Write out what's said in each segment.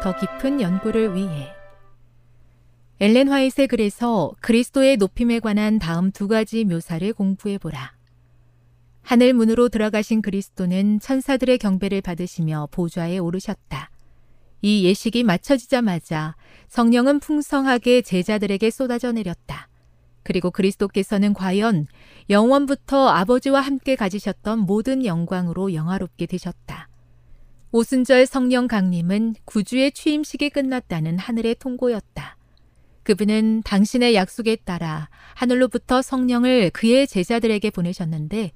더 깊은 연구를 위해 엘렌 화이트의 글에서 그리스도의 높임에 관한 다음 두 가지 묘사를 공부해 보라. 하늘 문으로 들어가신 그리스도는 천사들의 경배를 받으시며 보좌에 오르셨다. 이 예식이 마쳐지자마자 성령은 풍성하게 제자들에게 쏟아져 내렸다. 그리고 그리스도께서는 과연 영원부터 아버지와 함께 가지셨던 모든 영광으로 영화롭게 되셨다. 오순절 성령 강림은 구주의 취임식이 끝났다는 하늘의 통고였다. 그분은 당신의 약속에 따라 하늘로부터 성령을 그의 제자들에게 보내셨는데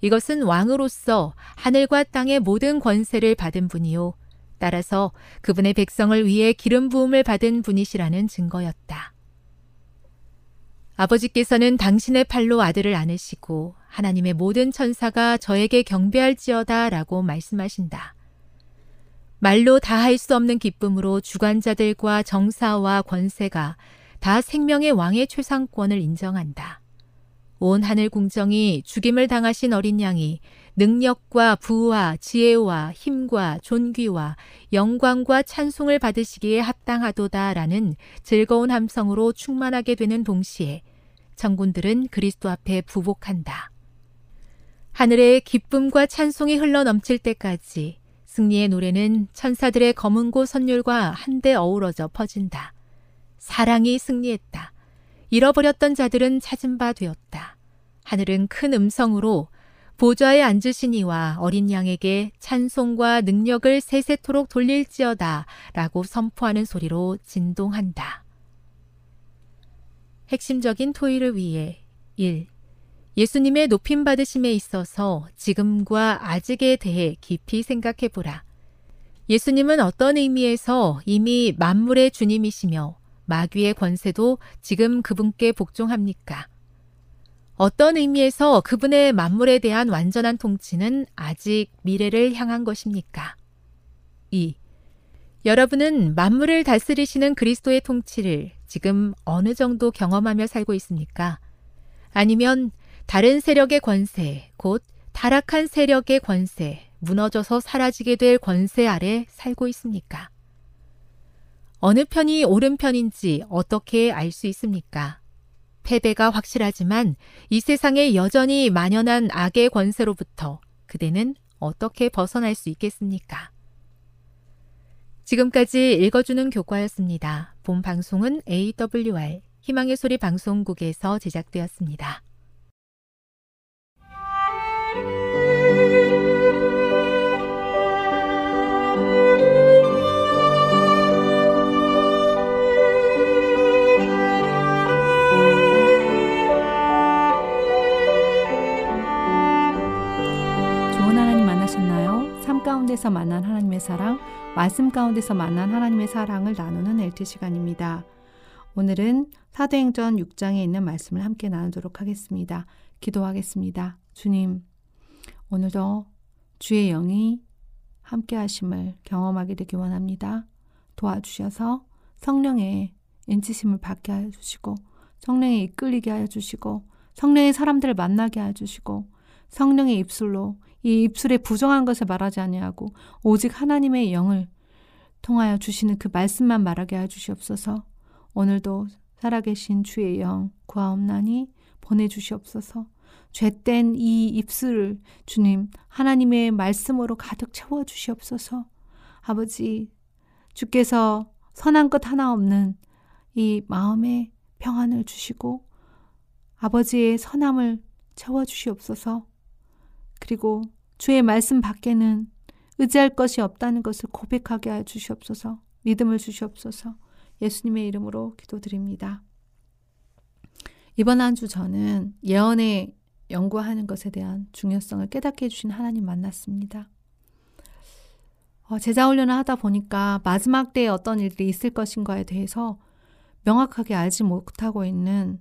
이것은 왕으로서 하늘과 땅의 모든 권세를 받은 분이요. 따라서 그분의 백성을 위해 기름 부음을 받은 분이시라는 증거였다. 아버지께서는 당신의 팔로 아들을 안으시고 하나님의 모든 천사가 저에게 경배할지어다 라고 말씀하신다. 말로 다 할 수 없는 기쁨으로 주관자들과 정사와 권세가 다 생명의 왕의 최상권을 인정한다. 온 하늘 궁정이 죽임을 당하신 어린 양이 능력과 부와 지혜와 힘과 존귀와 영광과 찬송을 받으시기에 합당하도다라는 즐거운 함성으로 충만하게 되는 동시에 천군들은 그리스도 앞에 부복한다. 하늘에 기쁨과 찬송이 흘러 넘칠 때까지 승리의 노래는 천사들의 검은고 선율과 한데 어우러져 퍼진다. 사랑이 승리했다. 잃어버렸던 자들은 찾은 바 되었다. 하늘은 큰 음성으로 보좌에 앉으신 이와 어린 양에게 찬송과 능력을 세세토록 돌릴지어다 라고 선포하는 소리로 진동한다. 핵심적인 토의를 위해 1. 예수님의 높임 받으심에 있어서 지금과 아직에 대해 깊이 생각해 보라. 예수님은 어떤 의미에서 이미 만물의 주님이시며 마귀의 권세도 지금 그분께 복종합니까? 어떤 의미에서 그분의 만물에 대한 완전한 통치는 아직 미래를 향한 것입니까? 2. 여러분은 만물을 다스리시는 그리스도의 통치를 지금 어느 정도 경험하며 살고 있습니까? 아니면 다른 세력의 권세, 곧 타락한 세력의 권세, 무너져서 사라지게 될 권세 아래 살고 있습니까? 어느 편이 옳은 편인지 어떻게 알 수 있습니까? 패배가 확실하지만 이 세상에 여전히 만연한 악의 권세로부터 그대는 어떻게 벗어날 수 있겠습니까? 지금까지 읽어주는 교과였습니다. 본 방송은 AWR 희망의 소리 방송국에서 제작되었습니다. 가운데서 만난 하나님의 사랑, 말씀 가운데서 만난 하나님의 사랑을 나누는 LT 시간입니다. 오늘은 사도행전 6장에 있는 말씀을 함께 나누도록 하겠습니다. 기도하겠습니다. 주님, 오늘도 주의 영이 함께 하심을 경험하게 되기 원합니다. 도와주셔서 성령의 인치심을 받게 하여 주시고 성령에 이끌리게 하여 주시고 성령의 사람들을 만나게 하여 주시고 성령의 입술로 이 입술에 부정한 것을 말하지 아니하고 오직 하나님의 영을 통하여 주시는 그 말씀만 말하게 하여 주시옵소서. 오늘도 살아계신 주의 영 구하옵나니 보내주시옵소서. 죄된 이 입술을 주님 하나님의 말씀으로 가득 채워 주시옵소서. 아버지 주께서 선한 것 하나 없는 이 마음에 평안을 주시고 아버지의 선함을 채워 주시옵소서. 그리고 주의 말씀 밖에는 의지할 것이 없다는 것을 고백하게 하여 주시옵소서. 믿음을 주시옵소서. 예수님의 이름으로 기도드립니다. 이번 한 주 저는 예언에 연구하는 것에 대한 중요성을 깨닫게 해주신 하나님 만났습니다. 어, 제자 훈련을 하다 보니까 마지막 때에 어떤 일들이 있을 것인가에 대해서 명확하게 알지 못하고 있는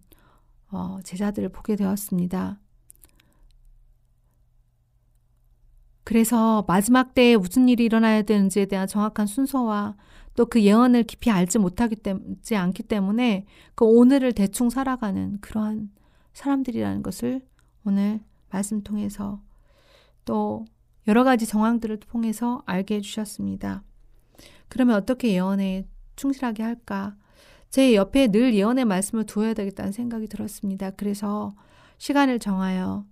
어, 제자들을 보게 되었습니다. 그래서 마지막 때에 무슨 일이 일어나야 되는지에 대한 정확한 순서와 또 그 예언을 깊이 알지 못하기 때문에 않기 때문에 그 오늘을 대충 살아가는 그러한 사람들이라는 것을 오늘 말씀 통해서 또 여러 가지 정황들을 통해서 알게 해주셨습니다. 그러면 어떻게 예언에 충실하게 할까? 제 옆에 늘 예언의 말씀을 두어야 되겠다는 생각이 들었습니다. 그래서 시간을 정하여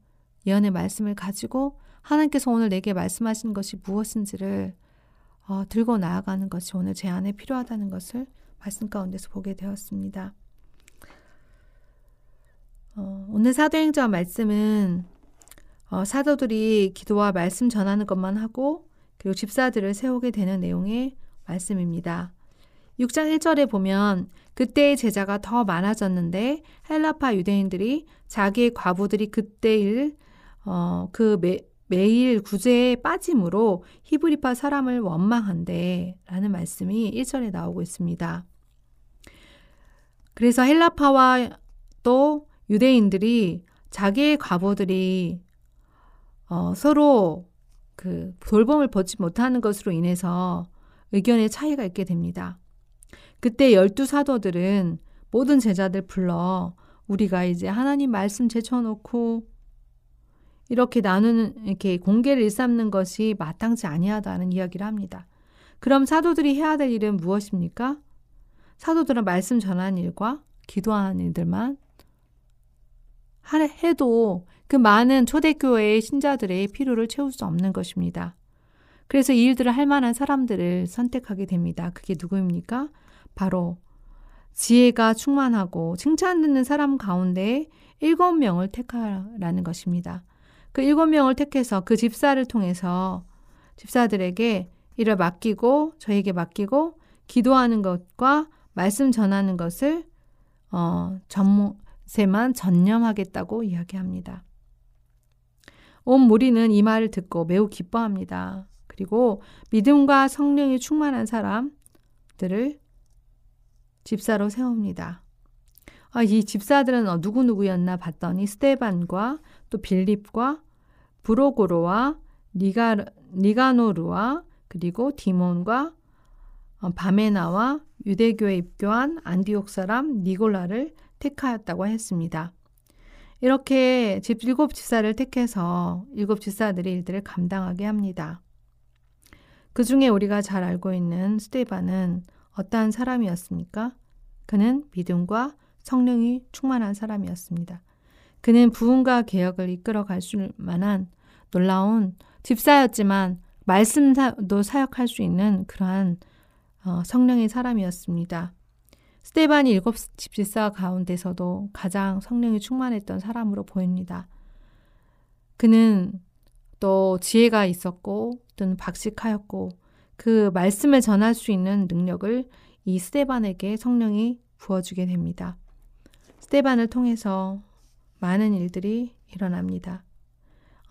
예언의 말씀을 가지고 하나님께서 오늘 내게 말씀하신 것이 무엇인지를 어, 들고 나아가는 것이 오늘 제 안에 필요하다는 것을 말씀 가운데서 보게 되었습니다. 어, 오늘 사도행전 말씀은 어, 사도들이 기도와 말씀 전하는 것만 하고 그리고 집사들을 세우게 되는 내용의 말씀입니다. 6장 1절에 보면 그때의 제자가 더 많아졌는데 헬라파 유대인들이 자기의 과부들이 그때일 어, 그 매, 매일 구제에 빠짐으로 히브리파 사람을 원망한대 라는 말씀이 1절에 나오고 있습니다. 그래서 헬라파와 또 유대인들이 자기의 과부들이 어, 서로 그 돌봄을 받지 못하는 것으로 인해서 의견의 차이가 있게 됩니다. 그때 열두 사도들은 모든 제자들 불러 우리가 이제 하나님 말씀 제쳐놓고 이렇게 나누는 이렇게 공개를 일삼는 것이 마땅치 아니하다는 이야기를 합니다. 그럼 사도들이 해야 될 일은 무엇입니까? 사도들은 말씀 전하는 일과 기도하는 일들만 해도 그 많은 초대교회의 신자들의 필요를 채울 수 없는 것입니다. 그래서 이 일들을 할 만한 사람들을 선택하게 됩니다. 그게 누구입니까? 바로 지혜가 충만하고 칭찬 듣는 사람 가운데 일곱 명을 택하라는 것입니다. 그 일곱 명을 택해서 그 집사를 통해서 집사들에게 일을 맡기고 저에게 맡기고 기도하는 것과 말씀 전하는 것을 어, 전세만 전념하겠다고 이야기합니다. 온 무리는 이 말을 듣고 매우 기뻐합니다. 그리고 믿음과 성령이 충만한 사람들을 집사로 세웁니다. 아, 이 집사들은 어, 누구누구였나 봤더니 스테반과 또 빌립과 브로고로와 니가, 니가노르와 그리고 디몬과 어, 바메나와 유대교에 입교한 안디옥 사람 니골라를 택하였다고 했습니다. 이렇게 집 일곱 집사를 택해서 일곱 집사들의 일들을 감당하게 합니다. 그 중에 우리가 잘 알고 있는 스테반은 어떠한 사람이었습니까? 그는 믿음과 성령이 충만한 사람이었습니다. 그는 부흥과 개혁을 이끌어 갈 수 만한 놀라운 집사였지만 말씀도 사역할 수 있는 그러한 어, 성령의 사람이었습니다. 스테반이 일곱 집사 가운데서도 가장 성령이 충만했던 사람으로 보입니다. 그는 또 지혜가 있었고 또는 박식하였고 그 말씀을 전할 수 있는 능력을 이 스테반에게 성령이 부어주게 됩니다. 스테반을 통해서 많은 일들이 일어납니다.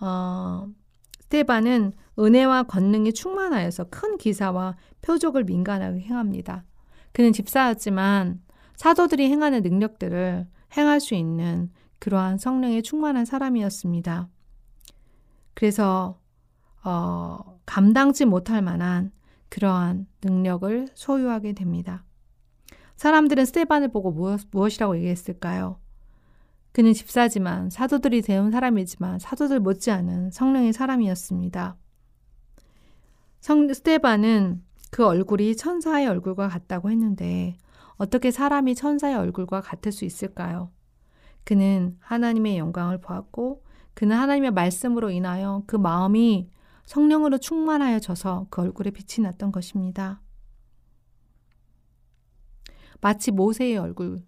어, 스테반은 은혜와 권능이 충만하여서 큰 기사와 표적을 민간하게 행합니다. 그는 집사였지만 사도들이 행하는 능력들을 행할 수 있는 그러한 성령에 충만한 사람이었습니다. 그래서 어, 감당치 못할 만한 그러한 능력을 소유하게 됩니다. 사람들은 스테반을 보고 무엇, 무엇이라고 얘기했을까요? 그는 집사지만 사도들이 세운 사람이지만 사도들 못지않은 성령의 사람이었습니다. 성 스테반은 그 얼굴이 천사의 얼굴과 같다고 했는데 어떻게 사람이 천사의 얼굴과 같을 수 있을까요? 그는 하나님의 영광을 보았고 그는 하나님의 말씀으로 인하여 그 마음이 성령으로 충만하여져서 그 얼굴에 빛이 났던 것입니다. 마치 모세의 얼굴,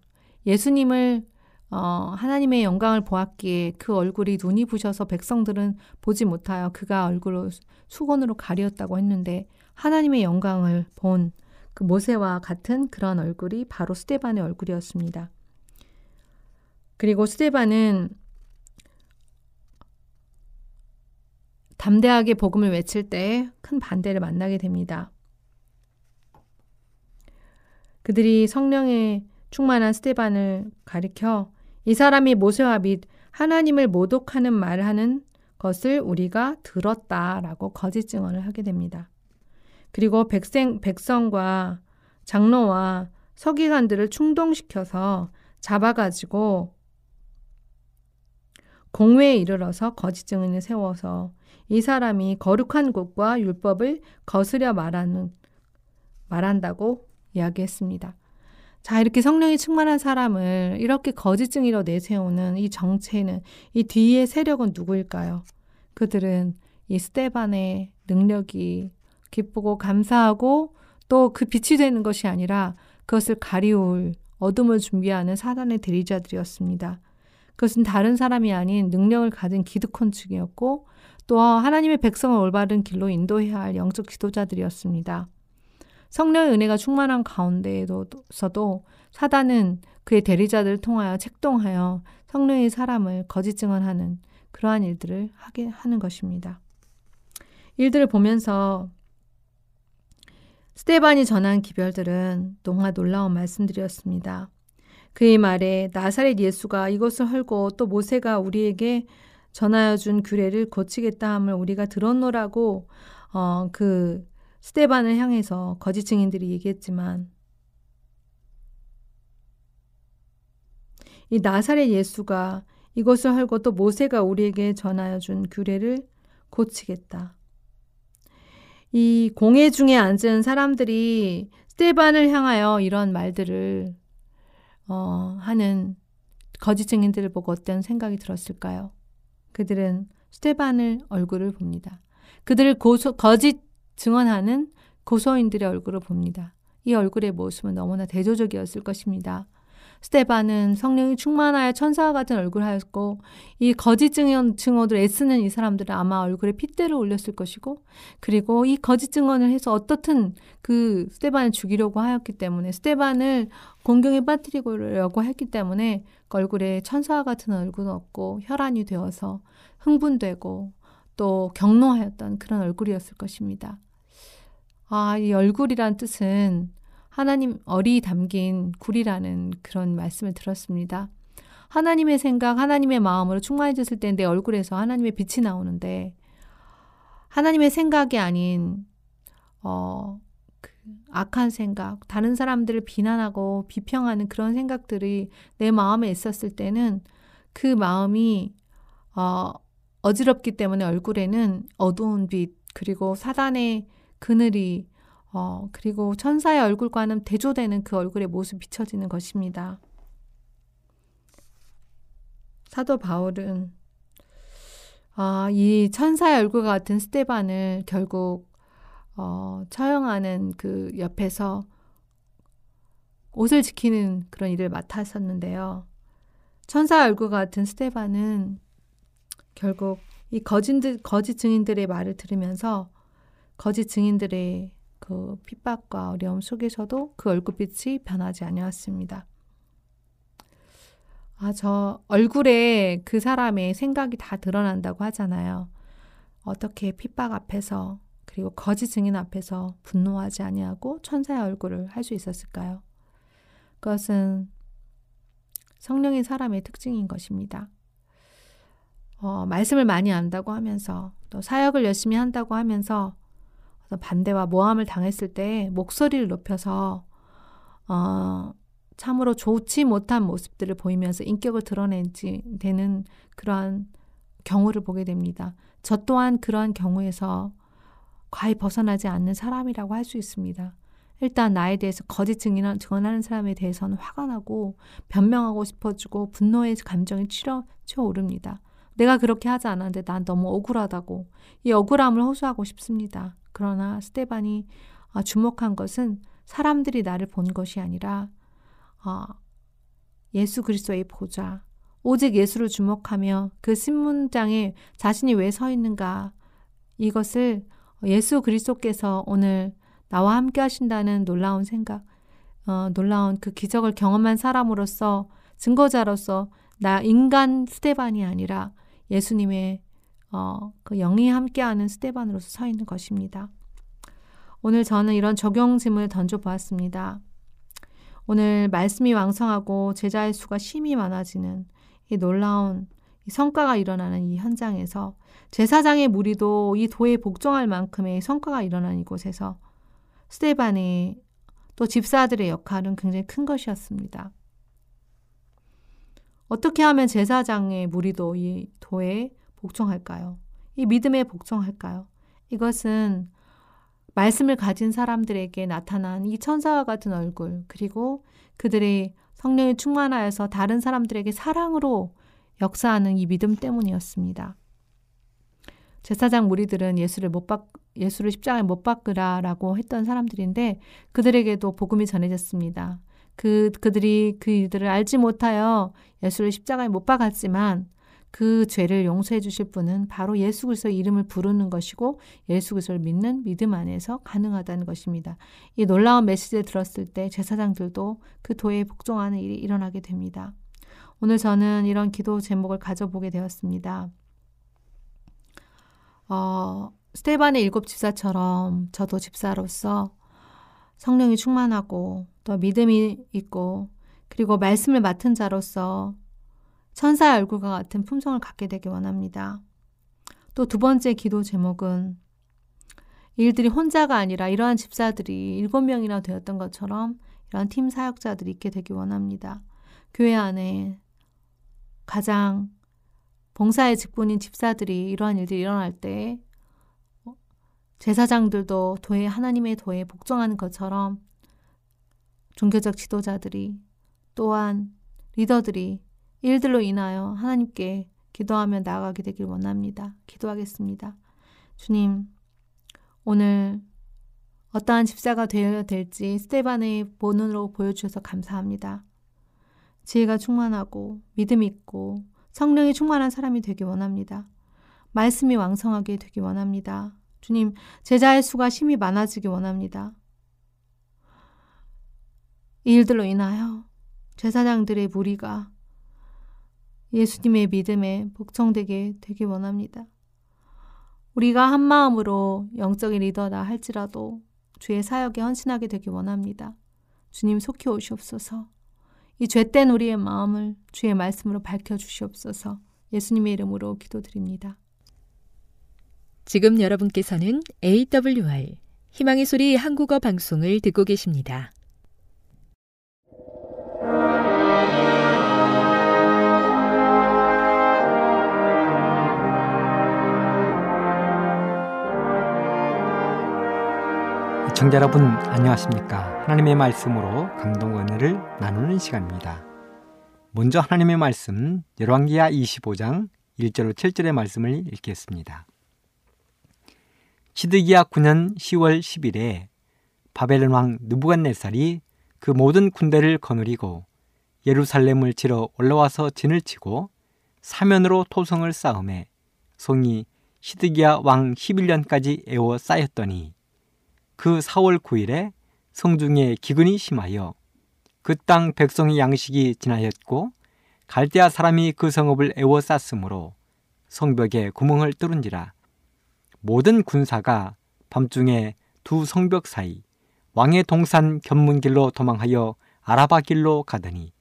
예수님을 어, 하나님의 영광을 보았기에 그 얼굴이 눈이 부셔서 백성들은 보지 못하여 그가 얼굴을 수건으로 가리었다고 했는데 하나님의 영광을 본 그 모세와 같은 그런 얼굴이 바로 스테반의 얼굴이었습니다. 그리고 스테반은 담대하게 복음을 외칠 때 큰 반대를 만나게 됩니다. 그들이 성령에 충만한 스테반을 가리켜 이 사람이 모세와 및 하나님을 모독하는 말을 하는 것을 우리가 들었다라고 거짓 증언을 하게 됩니다. 그리고 백생, 백성과 장로와 서기관들을 충동시켜서 잡아가지고 공회에 이르러서 거짓 증인을 세워서 이 사람이 거룩한 곳과 율법을 거스려 말하는 말한다고 이야기했습니다. 자, 이렇게 성령이 충만한 사람을 이렇게 거짓 증인으로 내세우는 이 정체는 이 뒤의 세력은 누구일까요? 그들은 이 스테반의 능력이 기쁘고 감사하고 또 그 빛이 되는 것이 아니라 그것을 가리울 어둠을 준비하는 사단의 대리자들이었습니다. 그것은 다른 사람이 아닌 능력을 가진 기득권 측이었고 또 하나님의 백성을 올바른 길로 인도해야 할 영적 지도자들이었습니다. 성령의 은혜가 충만한 가운데에서도 사단은 그의 대리자들을 통하여 책동하여 성령의 사람을 거짓 증언하는 그러한 일들을 하게 하는 것입니다. 일들을 보면서 스테반이 전한 기별들은 정말 놀라운 말씀들이었습니다. 그의 말에 나사렛 예수가 이것을 헐고 또 모세가 우리에게 전하여 준 규례를 고치겠다 함을 우리가 들었노라고 어, 그 스테반을 향해서 거짓 증인들이 얘기했지만 이 나사렛 예수가 이것을 헐고 또 모세가 우리에게 전하여 준 규례를 고치겠다. 이 공회 중에 앉은 사람들이 스테반을 향하여 이런 말들을 어, 하는 거짓 증인들을 보고 어떤 생각이 들었을까요? 그들은 스테반을 얼굴을 봅니다. 그들을 고소, 거짓 증언하는 고소인들의 얼굴을 봅니다. 이 얼굴의 모습은 너무나 대조적이었을 것입니다. 스테반은 성령이 충만하여 천사와 같은 얼굴을 하였고 이 거짓 증언, 증언을 애쓰는 이 사람들은 아마 얼굴에 핏대를 올렸을 것이고 그리고 이 거짓 증언을 해서 어떻든 그 스테반을 죽이려고 하였기 때문에 스테반을 공경에 빠뜨리려고 했기 때문에 그 얼굴에 천사와 같은 얼굴은 없고 혈안이 되어서 흥분되고 또 경노하였던 그런 얼굴이었을 것입니다. 아, 이 얼굴이란 뜻은 하나님 어리 담긴 굴이라는 그런 말씀을 들었습니다. 하나님의 생각, 하나님의 마음으로 충만해졌을 때 내 얼굴에서 하나님의 빛이 나오는데 하나님의 생각이 아닌 어, 그 악한 생각, 다른 사람들을 비난하고 비평하는 그런 생각들이 내 마음에 있었을 때는 그 마음이 어, 어지럽기 때문에 얼굴에는 어두운 빛 그리고 사단의 그늘이 어, 그리고 천사의 얼굴과는 대조되는 그 얼굴의 모습이 비춰지는 것입니다. 사도 바울은 아, 이 천사의 얼굴 같은 스테반을 결국 어, 처형하는 그 옆에서 옷을 지키는 그런 일을 맡았었는데요. 천사의 얼굴 같은 스테반은 결국 이 거짓, 거짓 증인들의 말을 들으면서 거짓 증인들의 그 핍박과 어려움 속에서도 그 얼굴빛이 변하지 아니었습니다. 아, 저 얼굴에 그 사람의 생각이 다 드러난다고 하잖아요. 어떻게 핍박 앞에서 그리고 거짓 증인 앞에서 분노하지 아니하고 천사의 얼굴을 할 수 있었을까요? 그것은 성령인 사람의 특징인 것입니다. 어, 말씀을 많이 안다고 하면서 또 사역을 열심히 한다고 하면서 반대와 모함을 당했을 때 목소리를 높여서 어, 참으로 좋지 못한 모습들을 보이면서 인격을 드러내지 되는 그러한 경우를 보게 됩니다. 저 또한 그러한 경우에서 과히 벗어나지 않는 사람이라고 할 수 있습니다. 일단 나에 대해서 거짓 증인하, 증언하는 사람에 대해서는 화가 나고 변명하고 싶어지고 분노의 감정이 치러, 치어오릅니다. 내가 그렇게 하지 않았는데 난 너무 억울하다고 이 억울함을 호소하고 싶습니다. 그러나 스테반이 아, 주목한 것은 사람들이 나를 본 것이 아니라 어, 예수 그리스도의 보좌, 오직 예수를 주목하며 그 신문장에 자신이 왜 서 있는가 이것을 예수 그리스도께서 오늘 나와 함께 하신다는 놀라운 생각, 어, 놀라운 그 기적을 경험한 사람으로서 증거자로서 나 인간 스테반이 아니라 예수님의 어, 그 영이 함께하는 스테반으로서 서 있는 것입니다. 오늘 저는 이런 적용짐을 던져 보았습니다. 오늘 말씀이 왕성하고 제자의 수가 심히 많아지는 이 놀라운 이 성과가 일어나는 이 현장에서 제사장의 무리도 이 도에 복종할 만큼의 성과가 일어난 이곳에서 스테반의 또 집사들의 역할은 굉장히 큰 것이었습니다. 어떻게 하면 제사장의 무리도 이 도에 복종할까요? 이 믿음에 복종할까요? 이것은 말씀을 가진 사람들에게 나타난 이 천사와 같은 얼굴, 그리고 그들의 성령이 충만하여서 다른 사람들에게 사랑으로 역사하는 이 믿음 때문이었습니다. 제사장 무리들은 예수를 못 박, 예수를 십자가에 못 박으라라고 했던 사람들인데 그들에게도 복음이 전해졌습니다. 그, 그들이 그 일들을 알지 못하여 예수를 십자가에 못 박았지만 그 죄를 용서해 주실 분은 바로 예수 그리스도 이름을 부르는 것이고 예수 그리스도를 믿는 믿음 안에서 가능하다는 것입니다. 이 놀라운 메시지를 들었을 때 제사장들도 그 도에 복종하는 일이 일어나게 됩니다. 오늘 저는 이런 기도 제목을 가져보게 되었습니다. 어, 스테반의 일곱 집사처럼 저도 집사로서 성령이 충만하고 또 믿음이 있고 그리고 말씀을 맡은 자로서 천사의 얼굴과 같은 품성을 갖게 되기 원합니다. 또 두 번째 기도 제목은 일들이 혼자가 아니라 이러한 집사들이 일곱 명이나 되었던 것처럼 이러한 팀 사역자들이 있게 되기 원합니다. 교회 안에 가장 봉사의 직분인 집사들이 이러한 일들이 일어날 때 제사장들도 도에 하나님의 도에 복종하는 것처럼 종교적 지도자들이 또한 리더들이 일들로 인하여 하나님께 기도하며 나아가게 되길 원합니다. 기도하겠습니다. 주님, 오늘 어떠한 집사가 되어야 될지 스테반의 본능으로 보여주셔서 감사합니다. 지혜가 충만하고 믿음 있고 성령이 충만한 사람이 되기 원합니다. 말씀이 왕성하게 되기 원합니다. 주님, 제자의 수가 심히 많아지기 원합니다. 이 일들로 인하여 제사장들의 무리가 예수님의 믿음에 복종되게 되기 원합니다. 우리가 한 마음으로 영적인 리더다 할지라도 주의 사역에 헌신하게 되기 원합니다. 주님 속히 오시옵소서. 이 죄된 우리의 마음을 주의 말씀으로 밝혀 주시옵소서. 예수님의 이름으로 기도드립니다. 지금 여러분께서는 AWR 희망의 소리 한국어 방송을 듣고 계십니다. 청자 여러분 안녕하십니까 하나님의 말씀으로 감동 은혜를 나누는 시간입니다 먼저 하나님의 말씀 열왕기하 25장 1절로 7절의 말씀을 읽겠습니다. 시드기야 9년 10월 10일에 바벨론 왕 느부갓네살이 그 모든 군대를 거느리고 예루살렘을 치러 올라와서 진을 치고 사면으로 토성을 쌓음에 송이 시드기야 왕 11년까지 에워 쌓였더니 그 4월 9일에 성중에 기근이 심하여 그 땅 백성의 양식이 지나였고 갈대아 사람이 그 성읍을 에워 쌌으므로 성벽에 구멍을 뚫은지라 모든 군사가 밤중에 두 성벽 사이 왕의 동산 견문길로 도망하여 아라바 길로 가더니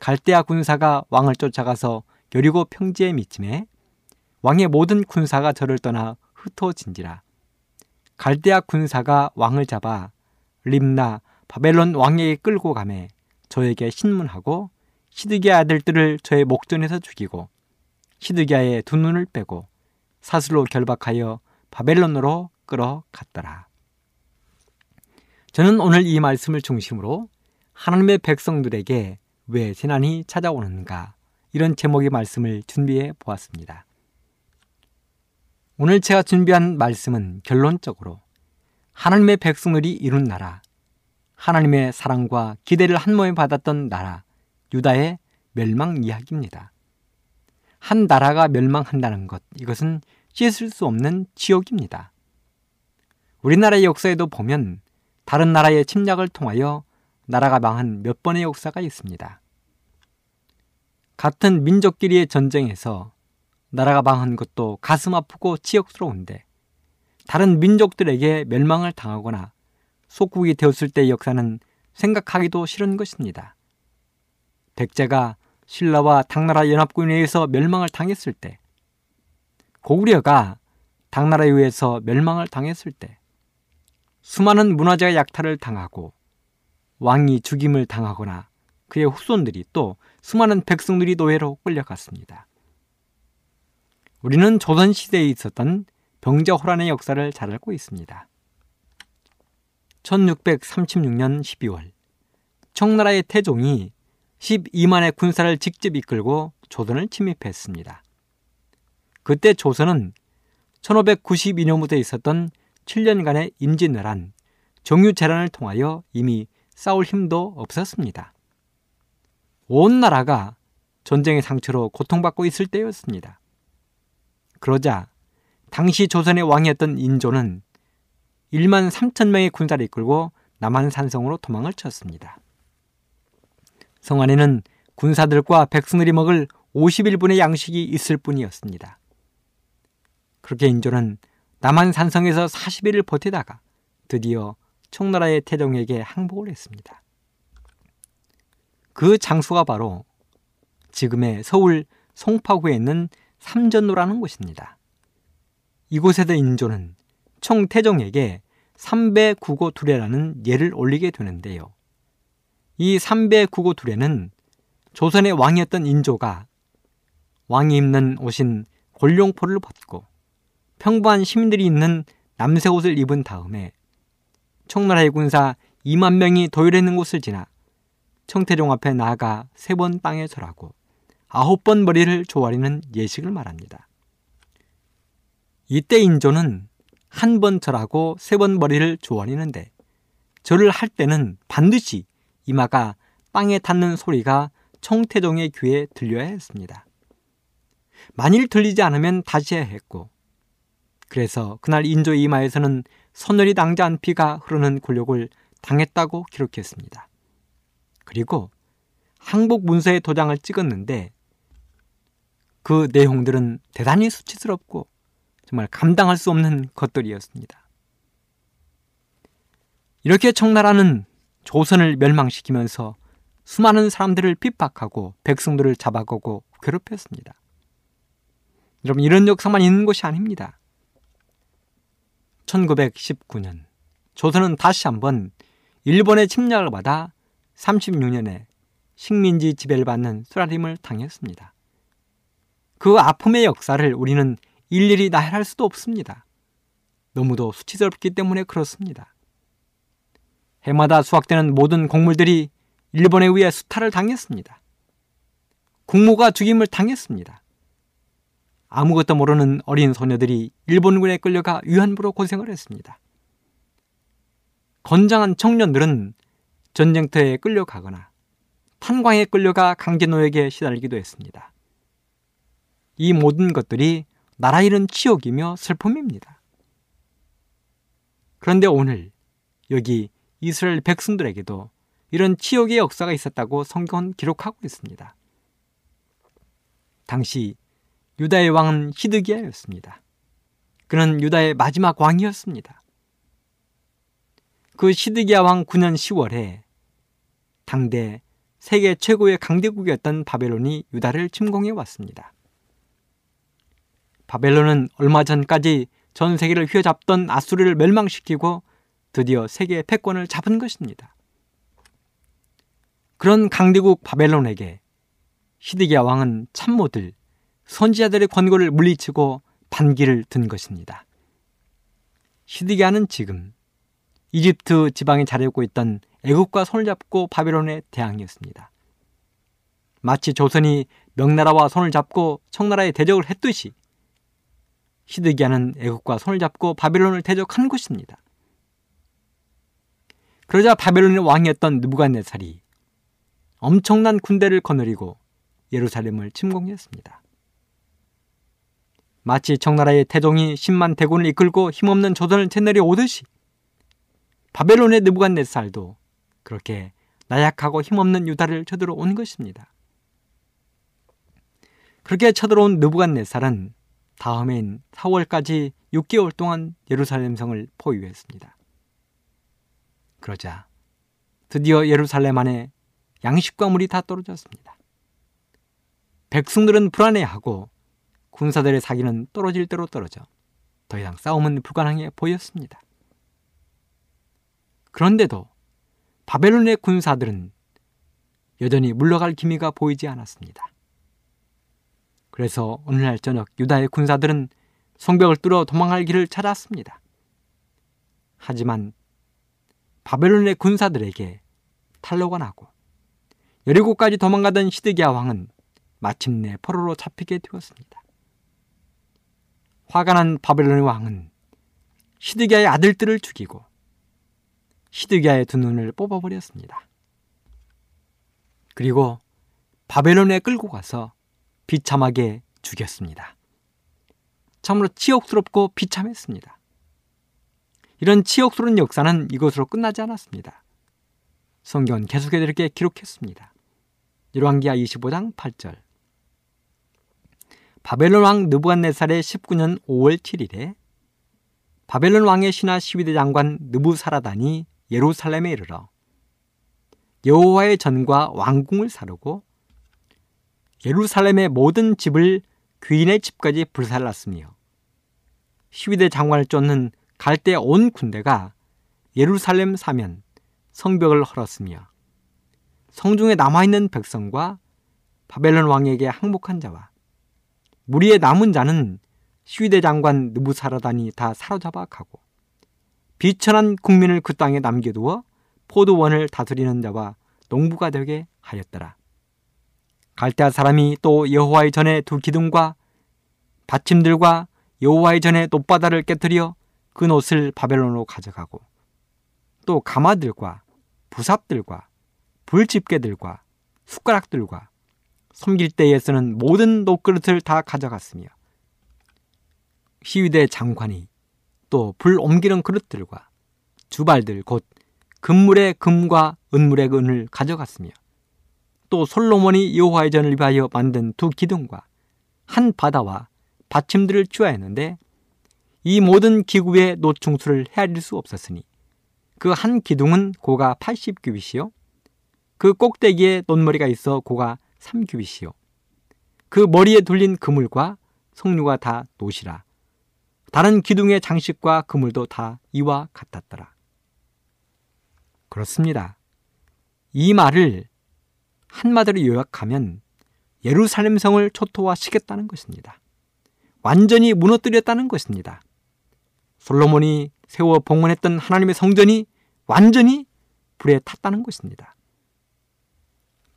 갈대아 군사가 왕을 쫓아가서 여리고 평지에 미침해 왕의 모든 군사가 저를 떠나 흩어진지라. 갈대아 군사가 왕을 잡아 림나 바벨론 왕에게 끌고 가매 저에게 신문하고 시드기야 아들들을 저의 목전에서 죽이고 시드기야의 두 눈을 빼고 사슬로 결박하여 바벨론으로 끌어갔더라. 저는 오늘 이 말씀을 중심으로 하나님의 백성들에게 왜 재난이 찾아오는가 이런 제목의 말씀을 준비해 보았습니다. 오늘 제가 준비한 말씀은 결론적으로 하나님의 백성들이 이룬 나라, 하나님의 사랑과 기대를 한 몸에 받았던 나라, 유다의 멸망 이야기입니다. 한 나라가 멸망한다는 것, 이것은 씻을 수 없는 지옥입니다. 우리나라의 역사에도 보면 다른 나라의 침략을 통하여 나라가 망한 몇 번의 역사가 있습니다. 같은 민족끼리의 전쟁에서 나라가 망한 것도 가슴 아프고 치욕스러운데 다른 민족들에게 멸망을 당하거나 속국이 되었을 때의 역사는 생각하기도 싫은 것입니다. 백제가 신라와 당나라 연합군에 의해서 멸망을 당했을 때, 고구려가 당나라에 의해서 멸망을 당했을 때, 수많은 문화재가 약탈을 당하고 왕이 죽임을 당하거나 그의 후손들이 또 수많은 백성들이 노예로 끌려갔습니다. 우리는 조선시대에 있었던 병자호란의 역사를 잘 알고 있습니다. 1636년 12월 청나라의 태종이 12만의 군사를 직접 이끌고 조선을 침입했습니다. 그때 조선은 1592년부터 있었던 7년간의 임진왜란, 정유재란을 통하여 이미 싸울 힘도 없었습니다. 온 나라가 전쟁의 상처로 고통받고 있을 때였습니다. 그러자 당시 조선의 왕이었던 인조는 1만 3천 명의 군사를 이끌고 남한 산성으로 도망을 쳤습니다. 성 안에는 군사들과 백성들이 먹을 50일분의 양식이 있을 뿐이었습니다. 그렇게 인조는 남한 산성에서 40일을 버티다가 드디어 청나라의 태종에게 항복을 했습니다. 그 장소가 바로 지금의 서울 송파구에 있는 삼전로라는 곳입니다. 이곳에서 인조는 총태종에게 삼배 구고 두례라는 예를 올리게 되는데요. 이 삼배 구고 두례는 조선의 왕이었던 인조가 왕이 입는 옷인 골룡포를 벗고 평범한 시민들이 입는 남새 옷을 입은 다음에 청나라의 군사 2만 명이 도열해 있는 곳을 지나 청태종 앞에 나아가 세번 땅에 절하고 아홉 번 머리를 조아리는 예식을 말합니다. 이때 인조는 한 번 절하고 세 번 머리를 조아리는데 절을 할 때는 반드시 이마가 땅에 닿는 소리가 청태종의 귀에 들려야 했습니다. 만일 들리지 않으면 다시 해야 했고 그래서 그날 인조 이마에서는 서늘이 낭자한 피가 흐르는 굴욕을 당했다고 기록했습니다. 그리고 항복 문서에 도장을 찍었는데 그 내용들은 대단히 수치스럽고 정말 감당할 수 없는 것들이었습니다. 이렇게 청나라는 조선을 멸망시키면서 수많은 사람들을 핍박하고 백성들을 잡아가고 괴롭혔습니다. 여러분 이런 역사만 있는 것이 아닙니다. 1919년 조선은 다시 한번 일본의 침략을 받아 36년에 식민지 지배를 받는 쓰라림을 당했습니다. 그 아픔의 역사를 우리는 일일이 나열할 수도 없습니다. 너무도 수치스럽기 때문에 그렇습니다. 해마다 수확되는 모든 곡물들이 일본에 의해 수탈을 당했습니다. 국모가 죽임을 당했습니다. 아무것도 모르는 어린 소녀들이 일본군에 끌려가 위안부로 고생을 했습니다. 건장한 청년들은 전쟁터에 끌려가거나 탄광에 끌려가 강제노역에 시달리기도 했습니다. 이 모든 것들이 나라 잃은 치욕이며 슬픔입니다. 그런데 오늘 여기 이스라엘 백성들에게도 이런 치욕의 역사가 있었다고 성경은 기록하고 있습니다. 당시 유다의 왕은 히드기야였습니다. 그는 유다의 마지막 왕이었습니다. 그 시드기야 왕 9년 10월에 당대 세계 최고의 강대국이었던 바벨론이 유다를 침공해 왔습니다. 바벨론은 얼마 전까지 전 세계를 휘어잡던 아수르를 멸망시키고 드디어 세계의 패권을 잡은 것입니다. 그런 강대국 바벨론에게 시드기야 왕은 참모들, 선지자들의 권고를 물리치고 반기를 든 것입니다. 시드기야는 지금 이집트 지방에 자리하고 있던 애국과 손을 잡고 바벨론의 대항이었습니다. 마치 조선이 명나라와 손을 잡고 청나라에 대적을 했듯이 시드기야는 애국과 손을 잡고 바벨론을 대적한 것입니다. 그러자 바벨론의 왕이었던 느부갓네살이 엄청난 군대를 거느리고 예루살렘을 침공했습니다. 마치 청나라의 태종이 10만 대군을 이끌고 힘없는 조선을 채내려 오듯이 바벨론의 느부갓네살도 그렇게 나약하고 힘없는 유다를 쳐들어온 것입니다. 그렇게 쳐들어온 느부갓네살은 다음해인 4월까지 6개월 동안 예루살렘 성을 포위했습니다. 그러자 드디어 예루살렘 안에 양식과 물이 다 떨어졌습니다. 백성들은 불안해하고 군사들의 사기는 떨어질 대로 떨어져 더 이상 싸움은 불가능해 보였습니다. 그런데도 바벨론의 군사들은 여전히 물러갈 기미가 보이지 않았습니다. 그래서 오늘날 저녁 유다의 군사들은 성벽을 뚫어 도망할 길을 찾았습니다. 하지만 바벨론의 군사들에게 탈로가 나고 여리고까지 도망가던 시드기야 왕은 마침내 포로로 잡히게 되었습니다. 화가 난 바벨론의 왕은 시드기야의 아들들을 죽이고 시드기야의 두 눈을 뽑아버렸습니다. 그리고 바벨론에 끌고 가서 비참하게 죽였습니다. 참으로 치욕스럽고 비참했습니다. 이런 치욕스러운 역사는 이것으로 끝나지 않았습니다. 성경은 계속해서 이렇게 기록했습니다. 열왕기하 25장 8절 바벨론 왕 느부갓네살의 19년 5월 7일에 바벨론 왕의 신하 시위대 장관 느부사라단이 예루살렘에 이르러 여호와의 전과 왕궁을 사르고 예루살렘의 모든 집을 귀인의 집까지 불살랐으며 시위대 장관을 쫓는 갈대 온 군대가 예루살렘 사면 성벽을 헐었으며 성중에 남아있는 백성과 바벨론 왕에게 항복한 자와 무리의 남은 자는 시위대 장관 느부사라단이 다 사로잡아 가고 비천한 국민을 그 땅에 남겨두어 포도원을 다스리는 자와 농부가 되게 하였더라. 갈대아 사람이 또 여호와의 전에 두 기둥과 받침들과 여호와의 전에 높바다를 깨뜨려 그 노을 바벨론으로 가져가고 또 가마들과 부삽들과 불집게들과 숟가락들과 섬길 때에 쓰는 모든 녹그릇을 다 가져갔으며 시위대 장관이 또 불 옮기는 그릇들과 주발들 곧 금물의 금과 은물의 은을 가져갔으며 또 솔로몬이 여호와의 전을 위하여 만든 두 기둥과 한 바다와 받침들을 주하였는데 이 모든 기구의 노충수를 헤아릴 수 없었으니 그 한 기둥은 고가 80규빗이요. 그 꼭대기에 논머리가 있어 고가 3규빗이요 그 머리에 둘린 그물과 석류가 다 노시라 다른 기둥의 장식과 그물도 다 이와 같았더라 그렇습니다. 이 말을 한마디로 요약하면 예루살렘 성을 초토화시켰다는 것입니다. 완전히 무너뜨렸다는 것입니다. 솔로몬이 세워 봉헌했던 하나님의 성전이 완전히 불에 탔다는 것입니다.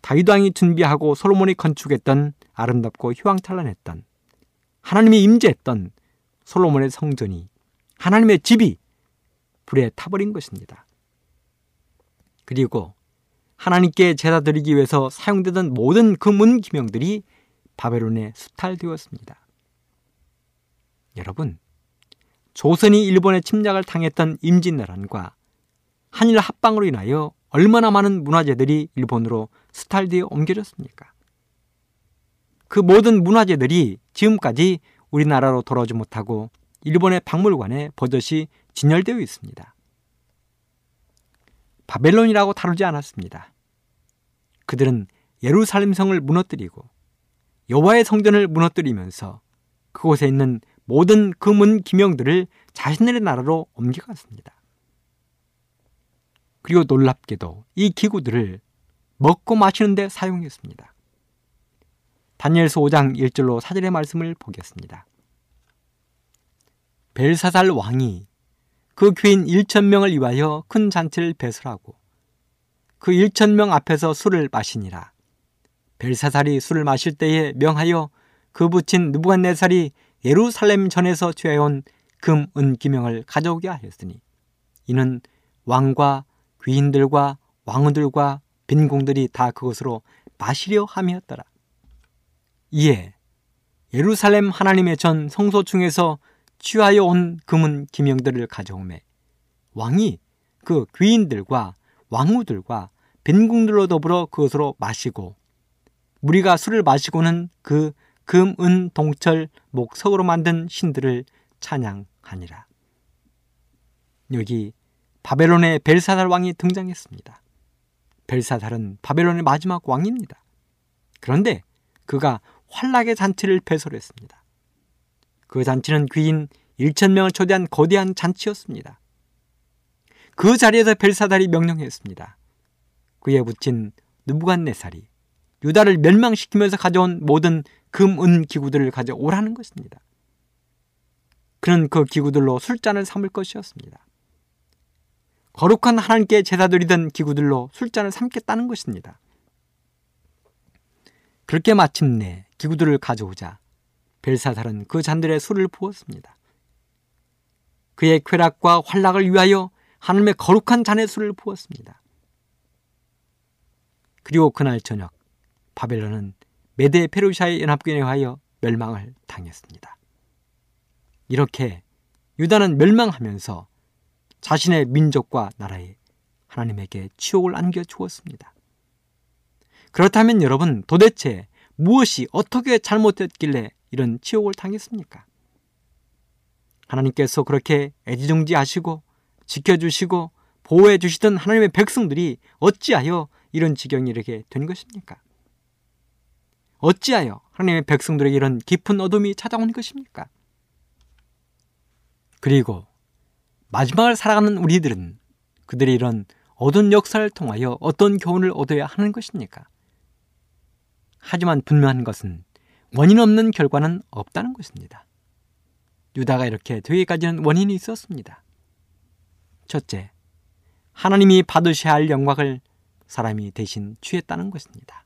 다윗 왕이 준비하고 솔로몬이 건축했던 아름답고 휘황찬란했던 하나님이 임재했던 솔로몬의 성전이 하나님의 집이 불에 타버린 것입니다. 그리고 하나님께 제사 드리기 위해서 사용되던 모든 그문 기명들이 바벨론에 수탈되었습니다. 여러분, 조선이 일본의 침략을 당했던 임진왜란과 한일 합방으로 인하여 얼마나 많은 문화재들이 일본으로 수탈되어 옮겨졌습니까? 그 모든 문화재들이 지금까지 우리나라로 돌아오지 못하고 일본의 박물관에 버젓이 진열되어 있습니다. 바벨론이라고 다루지 않았습니다. 그들은 예루살렘 성을 무너뜨리고 여호와의 성전을 무너뜨리면서 그곳에 있는 모든 금은 기명들을 자신들의 나라로 옮겨갔습니다. 그리고 놀랍게도 이 기구들을 먹고 마시는데 사용했습니다. 다니엘서 5장 1절로 사절의 말씀을 보겠습니다. 벨사살 왕이 그 귀인 1천 명을 위하여 큰 잔치를 배설하고 그 1천 명 앞에서 술을 마시니라. 벨사살이 술을 마실 때에 명하여 그 부친 느부갓네살이 예루살렘 전에서 취해온 금, 은, 기명을 가져오게 하였으니 이는 왕과 귀인들과 왕후들과 빈공들이 다 그것으로 마시려 함이었더라. 이에 예루살렘 하나님의 전 성소 중에서 취하여 온 금은 기명들을 가져오매 왕이 그 귀인들과 왕후들과 빈궁들로 더불어 그것으로 마시고 무리가 술을 마시고는 그 금, 은, 동철, 목석으로 만든 신들을 찬양하니라. 여기 바벨론의 벨사살 왕이 등장했습니다. 벨사살은 바벨론의 마지막 왕입니다. 그런데 그가 환락의 잔치를 배설했습니다. 그 잔치는 귀인 1천명을 초대한 거대한 잔치였습니다. 그 자리에서 벨사달이 명령했습니다. 그에 붙인 느부갓네살이 유다를 멸망시키면서 가져온 모든 금, 은 기구들을 가져오라는 것입니다. 그는 그 기구들로 술잔을 삼을 것이었습니다. 거룩한 하나님께 제사 드리던 기구들로 술잔을 삼겠다는 것입니다. 그렇게 마침내 기구들을 가져오자 벨사살은 그 잔들에 술을 부었습니다. 그의 쾌락과 환락을 위하여 하나님의 거룩한 잔에 술을 부었습니다. 그리고 그날 저녁 바벨론은 메데 페르시아의 연합군에 의하여 멸망을 당했습니다. 이렇게 유다는 멸망하면서 자신의 민족과 나라에 하나님에게 치욕을 안겨 주었습니다. 그렇다면 여러분 도대체 무엇이 어떻게 잘못됐길래 이런 치욕을 당했습니까? 하나님께서 그렇게 애지중지하시고 지켜주시고 보호해 주시던 하나님의 백성들이 어찌하여 이런 지경이 이렇게 된 것입니까? 어찌하여 하나님의 백성들에게 이런 깊은 어둠이 찾아온 것입니까? 그리고 마지막을 살아가는 우리들은 그들이 이런 어두운 역사를 통하여 어떤 교훈을 얻어야 하는 것입니까? 하지만 분명한 것은 원인 없는 결과는 없다는 것입니다. 유다가 이렇게 되기까지는 원인이 있었습니다. 첫째, 하나님이 받으셔야 할 영광을 사람이 대신 취했다는 것입니다.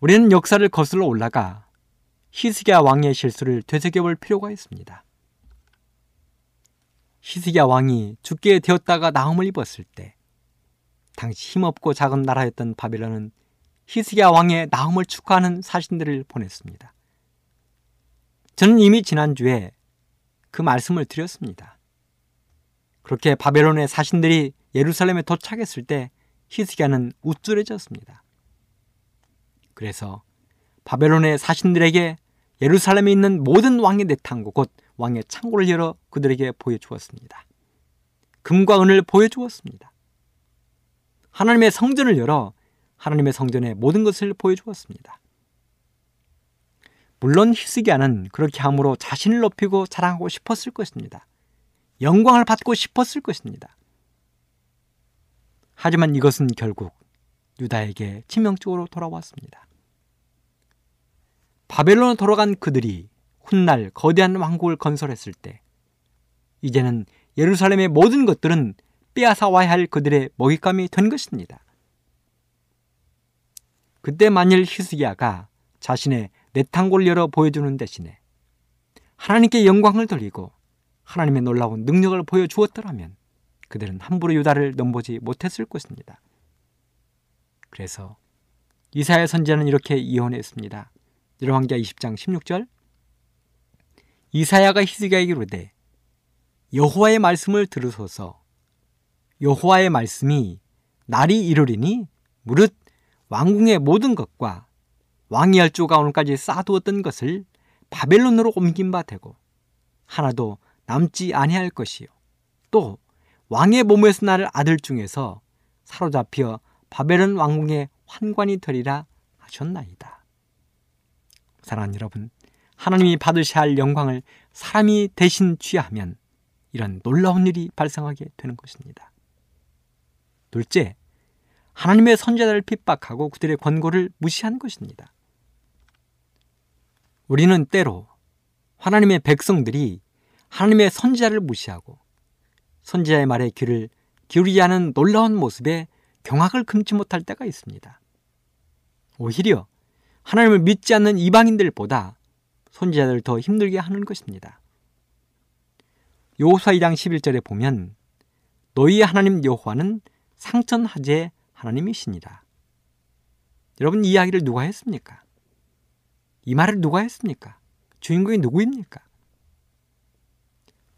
우리는 역사를 거슬러 올라가 히스기야 왕의 실수를 되새겨볼 필요가 있습니다. 히스기야 왕이 죽게 되었다가 나음을 입었을 때 당시 힘없고 작은 나라였던 바벨론은 히스기야 왕의 나음을 축하하는 사신들을 보냈습니다. 저는 이미 지난주에 그 말씀을 드렸습니다. 그렇게 바벨론의 사신들이 예루살렘에 도착했을 때 히스기야는 우쭐해졌습니다. 그래서 바벨론의 사신들에게 예루살렘에 있는 모든 왕의 내탕고 곧 왕의 창고를 열어 그들에게 보여주었습니다. 금과 은을 보여주었습니다. 하나님의 성전을 열어 하나님의 성전에 모든 것을 보여주었습니다. 물론 히스기야는 그렇게 함으로 자신을 높이고 자랑하고 싶었을 것입니다. 영광을 받고 싶었을 것입니다. 하지만 이것은 결국 유다에게 치명적으로 돌아왔습니다. 바벨론에 돌아간 그들이 훗날 거대한 왕국을 건설했을 때 이제는 예루살렘의 모든 것들은 빼앗아 와야 할 그들의 먹잇감이 된 것입니다. 그때 만일 히스기야가 자신의 내탕골 열어 보여주는 대신에 하나님께 영광을 돌리고 하나님의 놀라운 능력을 보여주었더라면 그들은 함부로 유다를 넘보지 못했을 것입니다. 그래서 이사야 선지자는 이렇게 이혼했습니다. 열왕기하 20장 16절 이사야가 히스기야에게 이르되 여호와의 말씀을 들으소서 여호와의 말씀이 날이 이르리니 무릇 왕궁의 모든 것과 왕이 할주 가운까지 쌓아두었던 것을 바벨론으로 옮긴 바 되고 하나도 남지 아니할 것이요 또 왕의 몸에서 날 아들 중에서 사로잡혀 바벨론 왕궁의 환관이 되리라 하셨나이다. 사랑하는 여러분, 하나님이 받으셔야 할 영광을 사람이 대신 취하면 이런 놀라운 일이 발생하게 되는 것입니다. 둘째, 하나님의 선자들을 핍박하고 그들의 권고를 무시한 것입니다. 우리는 때로 하나님의 백성들이 하나님의 선지자를 무시하고 선지자의 말에 귀를 기울이지 않은 놀라운 모습에 경악을 금치 못할 때가 있습니다. 오히려 하나님을 믿지 않는 이방인들보다 선지자들을 더 힘들게 하는 것입니다. 여호수아 2장 11절에 보면 너희 하나님 여호와는 상천하제 하나님이시니라. 여러분 이 이야기를 누가 했습니까? 이 말을 누가 했습니까? 주인공이 누구입니까?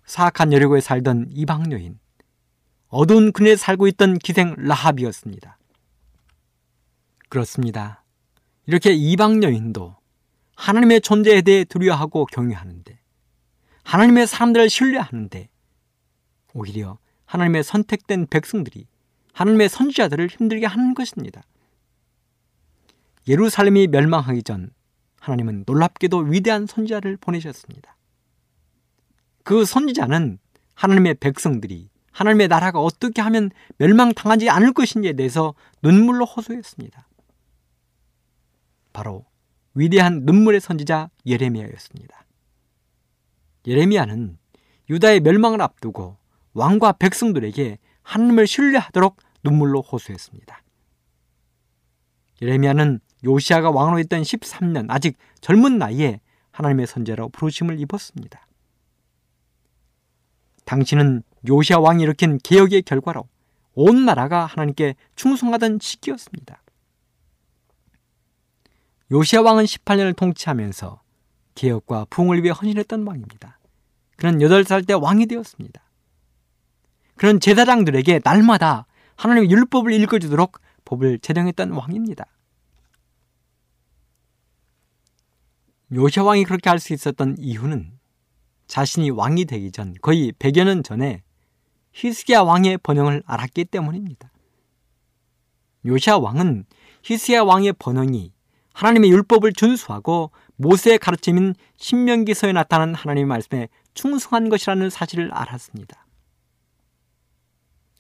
사악한 여리고에 살던 이방 여인, 어두운 그늘에 살고 있던 기생 라합이었습니다. 그렇습니다. 이렇게 이방 여인도 하나님의 존재에 대해 두려워하고 경외하는데 하나님의 사람들을 신뢰하는데 오히려 하나님의 선택된 백성들이 하나님의 선지자들을 힘들게 하는 것입니다. 예루살렘이 멸망하기 전 하나님은 놀랍게도 위대한 선지자를 보내셨습니다. 그 선지자는 하나님의 백성들이 하나님의 나라가 어떻게 하면 멸망당하지 않을 것인지에 대해서 눈물로 호소했습니다. 바로 위대한 눈물의 선지자 예레미야였습니다. 예레미야는 유다의 멸망을 앞두고 왕과 백성들에게 하나님을 신뢰하도록 눈물로 호소했습니다. 예레미야는 요시아가 왕으로 있던 13년 아직 젊은 나이에 하나님의 선제로 부르심을 입었습니다. 당신은 요시아 왕이 일으킨 개혁의 결과로 온 나라가 하나님께 충성하던 시기였습니다. 요시아 왕은 18년을 통치하면서 개혁과 부흥을 위해 헌신했던 왕입니다. 그는 8살 때 왕이 되었습니다. 그런 제사장들에게 날마다 하나님의 율법을 읽어주도록 법을 제정했던 왕입니다. 요시아 왕이 그렇게 할 수 있었던 이유는 자신이 왕이 되기 전 거의 100여 년 전에 히스기야 왕의 번영을 알았기 때문입니다. 요시아 왕은 히스기야 왕의 번영이 하나님의 율법을 준수하고 모세의 가르침인 신명기서에 나타난 하나님의 말씀에 충성한 것이라는 사실을 알았습니다.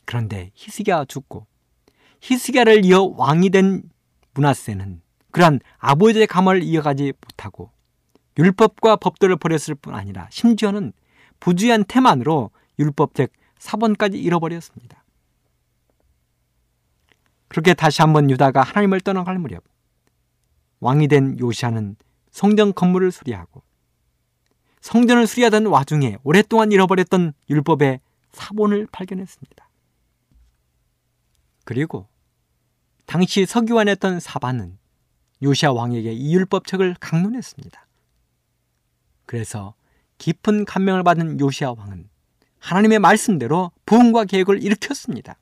그런데 히스기야가 죽고 히스기야를 이어 왕이 된 문하세는 그러한 아버지의 가문을 이어가지 못하고 율법과 법도를 버렸을 뿐 아니라 심지어는 부주의한 태만으로 율법책 사본까지 잃어버렸습니다. 그렇게 다시 한번 유다가 하나님을 떠나갈 무렵 왕이 된 요시아는 성전 건물을 수리하고 성전을 수리하던 와중에 오랫동안 잃어버렸던 율법의 사본을 발견했습니다. 그리고 당시 서기관이었던 사반은 요시아 왕에게 이 율법책을 강론했습니다. 그래서 깊은 감명을 받은 요시아 왕은 하나님의 말씀대로 부흥과 계획을 일으켰습니다.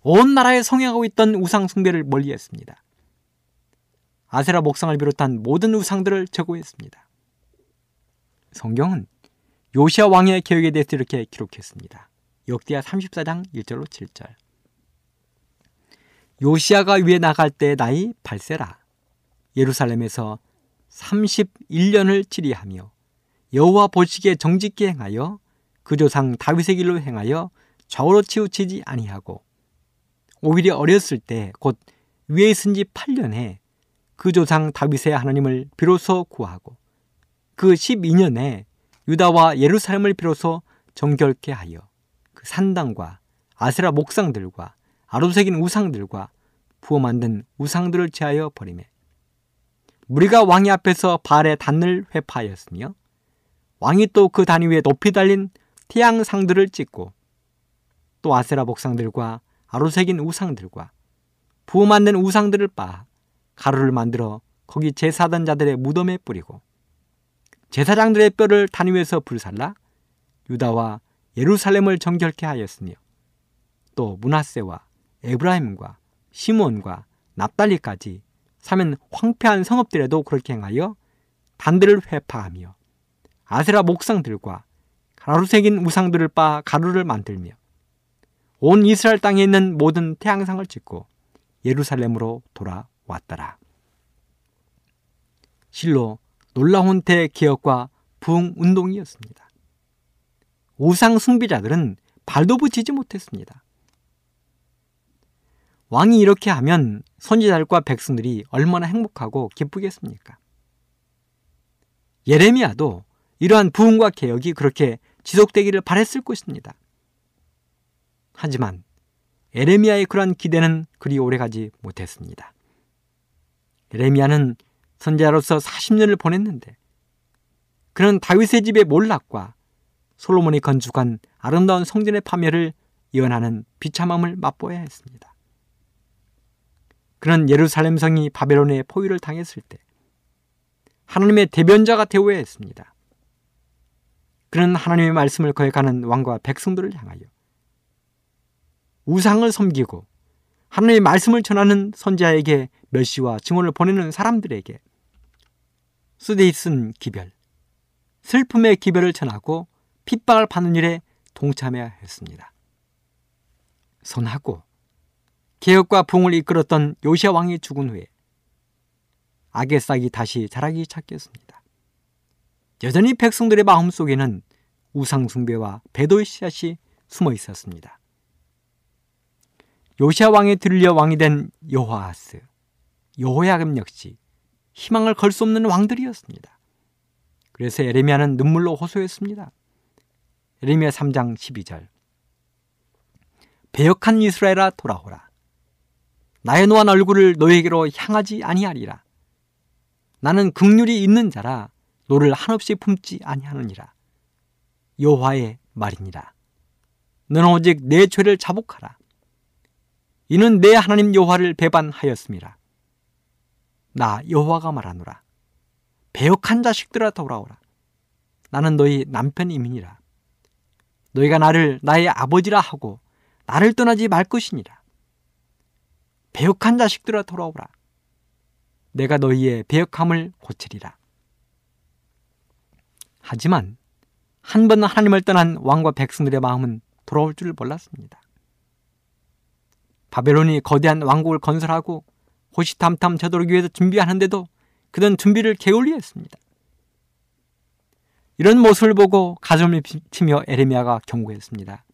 온 나라에 성행하고 있던 우상 숭배를 멀리했습니다. 아세라 목상을 비롯한 모든 우상들을 제거했습니다. 성경은 요시아 왕의 계획에 대해서 이렇게 기록했습니다. 역대하 34장 1절로 7절. 요시아가 위에 나갈 때 나이 8세라. 예루살렘에서 31년을 치리하며 여호와 보시기에 정직히 행하여 그 조상 다윗의 길로 행하여 좌우로 치우치지 아니하고 오히려 어렸을 때 곧 위에 있은 지 8년에 그 조상 다윗의 하나님을 비로소 구하고 그 12년에 유다와 예루살렘을 비로소 정결케 하여 그 산당과 아세라 목상들과 아로새긴 우상들과 부어 만든 우상들을 제하여 버리매 무리가 왕이 앞에서 발에 단을 회파하였으며 왕이 또 그 단 위에 높이 달린 태양상들을 찍고 또 아세라 복상들과 아로색인 우상들과 부어 만든 우상들을 빻아 가루를 만들어 거기 제사던 자들의 무덤에 뿌리고 제사장들의 뼈를 단 위에서 불살라 유다와 예루살렘을 정결케 하였으며 또 문하세와 에브라임과 시몬과 납달리까지 사면 황폐한 성읍들에도 그렇게 행하여 단들을 회파하며 아세라 목상들과 가루색인 우상들을 빻아 가루를 만들며 온 이스라엘 땅에 있는 모든 태양상을 찍고 예루살렘으로 돌아 왔더라. 실로 놀라운 대개혁과 부흥 운동이었습니다. 우상 숭배자들은 발도 붙이지 못했습니다. 왕이 이렇게 하면 선지자들과 백성들이 얼마나 행복하고 기쁘겠습니까? 예레미야도 이러한 부흥과 개혁이 그렇게 지속되기를 바랬을 것입니다. 하지만 에레미야의 그러한 기대는 그리 오래가지 못했습니다. 에레미야는 선지자로서 40년을 보냈는데 그는 다윗의 집의 몰락과 솔로몬이 건축한 아름다운 성전의 파멸을 예언하는 비참함을 맛보아야 했습니다. 그는 예루살렘 성이 바벨론의 포위를 당했을 때 하나님의 대변자가 되어야 했습니다. 그는 하나님의 말씀을 거역하는 왕과 백성들을 향하여 우상을 섬기고 하나님의 말씀을 전하는 선자에게 멸시와 증언을 보내는 사람들에게 쓰데이 쓴 기별, 슬픔의 기별을 전하고 핍박을 받는 일에 동참해야 했습니다. 선하고 개혁과 붕을 이끌었던 요시아 왕이 죽은 후에 악의 싹이 다시 자라기 시작했습니다. 여전히 백성들의 마음 속에는 우상 숭배와 배도의 씨앗이 숨어 있었습니다. 요시아 왕에 뒤이어 왕이 된 여호아하스, 여호야김 역시 희망을 걸 수 없는 왕들이었습니다. 그래서 예레미야는 눈물로 호소했습니다. 예레미야 3장 12절 배역한 이스라엘아 돌아오라. 나의 노한 얼굴을 너에게로 향하지 아니하리라. 나는 긍휼이 있는 자라 노를 한없이 품지 아니하느니라. 여호와의 말이니라. 너는 오직 네 죄를 자복하라. 이는 네 하나님 여호와를 배반하였음이니라. 나 여호와가 말하노라. 배역한 자식들아 돌아오라. 나는 너희 남편임이니라. 너희가 나를 나의 아버지라 하고 나를 떠나지 말 것이니라. 배역한 자식들아 돌아오라. 내가 너희의 배역함을 고치리라. 하지만 한 번 하나님을 떠난 왕과 백성들의 마음은 돌아올 줄 몰랐습니다. 바벨론이 거대한 왕국을 건설하고 호시탐탐 되도록 위해서 준비하는데도 그는 준비를 게을리했습니다. 이런 모습을 보고 가슴을 치며 에레미야가 경고했습니다.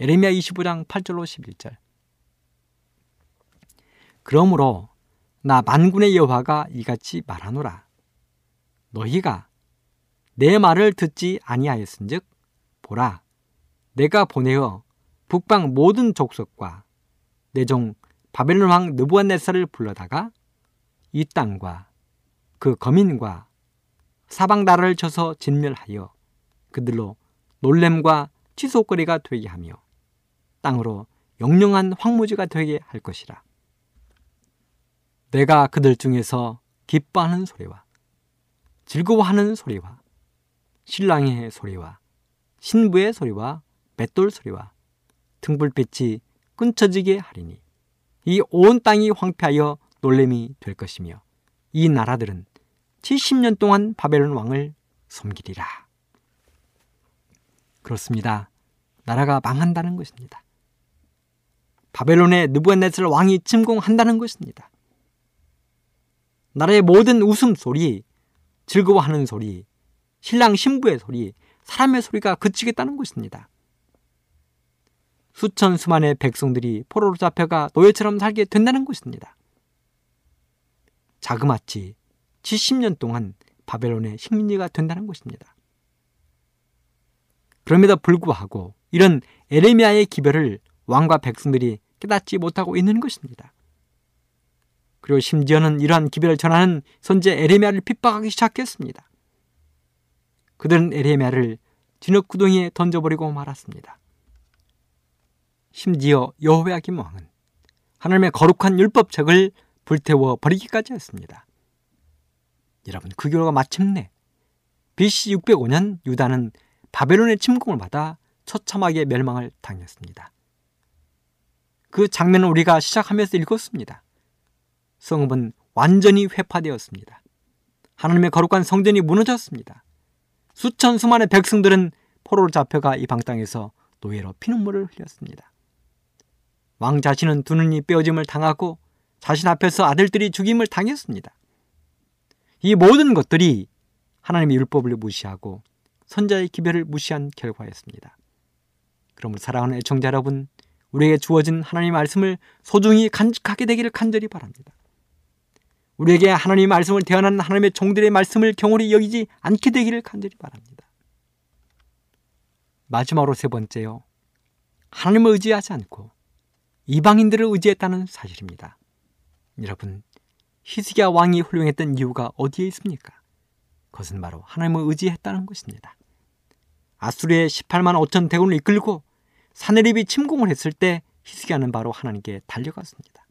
에레미야 25장 8절로 11절. 그러므로 나 만군의 여호와가 이같이 말하노라. 너희가 내 말을 듣지 아니하였은즉 보라 내가 보내어 북방 모든 족속과 내종 바벨론 왕 느부갓네살을 불러다가 이 땅과 그 거민과 사방 나라를 쳐서 진멸하여 그들로 놀램과 취소거리가 되게 하며 땅으로 영영한 황무지가 되게 할 것이라. 내가 그들 중에서 기뻐하는 소리와 즐거워하는 소리와 신랑의 소리와 신부의 소리와 맷돌 소리와 등불빛이 끊쳐지게 하리니 이 온 땅이 황폐하여 놀림이 될 것이며 이 나라들은 70년 동안 바벨론 왕을 섬기리라. 그렇습니다. 나라가 망한다는 것입니다. 바벨론의 느부갓네살 왕이 침공한다는 것입니다. 나라의 모든 웃음소리, 즐거워하는 소리, 신랑 신부의 소리, 사람의 소리가 그치겠다는 것입니다. 수천 수만의 백성들이 포로로 잡혀가 노예처럼 살게 된다는 것입니다. 자그마치 70년 동안 바벨론의 식민지가 된다는 것입니다. 그럼에도 불구하고 이런 에레미야의 기별을 왕과 백성들이 깨닫지 못하고 있는 것입니다. 그리고 심지어는 이러한 기별을 전하는 선제 에레미야를 핍박하기 시작했습니다. 그들은 에레미야를 진흙구덩이에 던져버리고 말았습니다. 심지어 여호야김 왕은 하나님의 거룩한 율법책을 불태워 버리기까지 했습니다. 여러분 그 결과 마침내 BC 605년 유다는 바벨론의 침공을 받아 처참하게 멸망을 당했습니다. 그 장면을 우리가 시작하면서 읽었습니다. 성읍은 완전히 회파되었습니다. 하나님의 거룩한 성전이 무너졌습니다. 수천 수만의 백성들은 포로로 잡혀가 이 방 땅에서 노예로 피눈물을 흘렸습니다. 왕 자신은 두 눈이 빼어짐을 당하고 자신 앞에서 아들들이 죽임을 당했습니다. 이 모든 것들이 하나님의 율법을 무시하고 선자의 기별을 무시한 결과였습니다. 그러므로 사랑하는 애청자 여러분, 우리에게 주어진 하나님의 말씀을 소중히 간직하게 되기를 간절히 바랍니다. 우리에게 하나님의 말씀을 대하는 하나님의 종들의 말씀을 경홀히 여기지 않게 되기를 간절히 바랍니다. 마지막으로 세 번째요. 하나님을 의지하지 않고 이방인들을 의지했다는 사실입니다. 여러분, 히스기야 왕이 훌륭했던 이유가 어디에 있습니까? 그것은 바로 하나님을 의지했다는 것입니다. 아수르의 18만 5천 대군을 이끌고 사내립이 침공을 했을 때 히스기야는 바로 하나님께 달려갔습니다.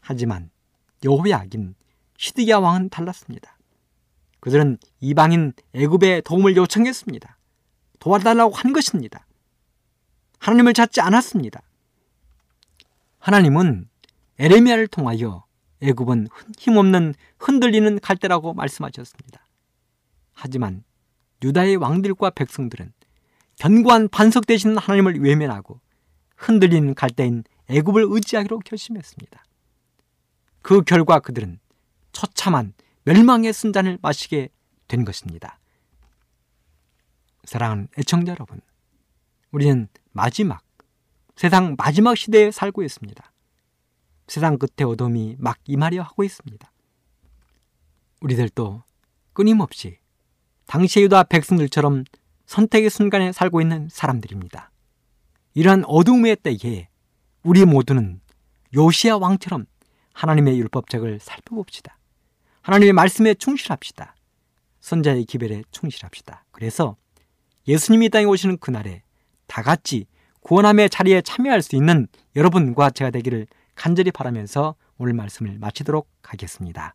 하지만 여호야긴 시드기야 왕은 달랐습니다. 그들은 이방인 애굽의 도움을 요청했습니다. 도와달라고 한 것입니다. 하나님을 찾지 않았습니다. 하나님은 에레미야를 통하여 애굽은 힘없는 흔들리는 갈대라고 말씀하셨습니다. 하지만 유다의 왕들과 백성들은 견고한 반석 되신 하나님을 외면하고 흔들리는 갈대인 애굽을 의지하기로 결심했습니다. 그 결과 그들은 처참한 멸망의 순잔을 마시게 된 것입니다. 사랑하는 애청자 여러분, 우리는 마지막, 세상 마지막 시대에 살고 있습니다. 세상 끝에 어둠이 막 임하려 하고 있습니다. 우리들도 끊임없이 당시 유다 백성들처럼 선택의 순간에 살고 있는 사람들입니다. 이러한 어둠의 때에 우리 모두는 요시아 왕처럼 하나님의 율법책을 살펴봅시다. 하나님의 말씀에 충실합시다. 선자의 기별에 충실합시다. 그래서 예수님이 땅에 오시는 그날에 다 같이 구원함의 자리에 참여할 수 있는 여러분과 제가 되기를 간절히 바라면서 오늘 말씀을 마치도록 하겠습니다.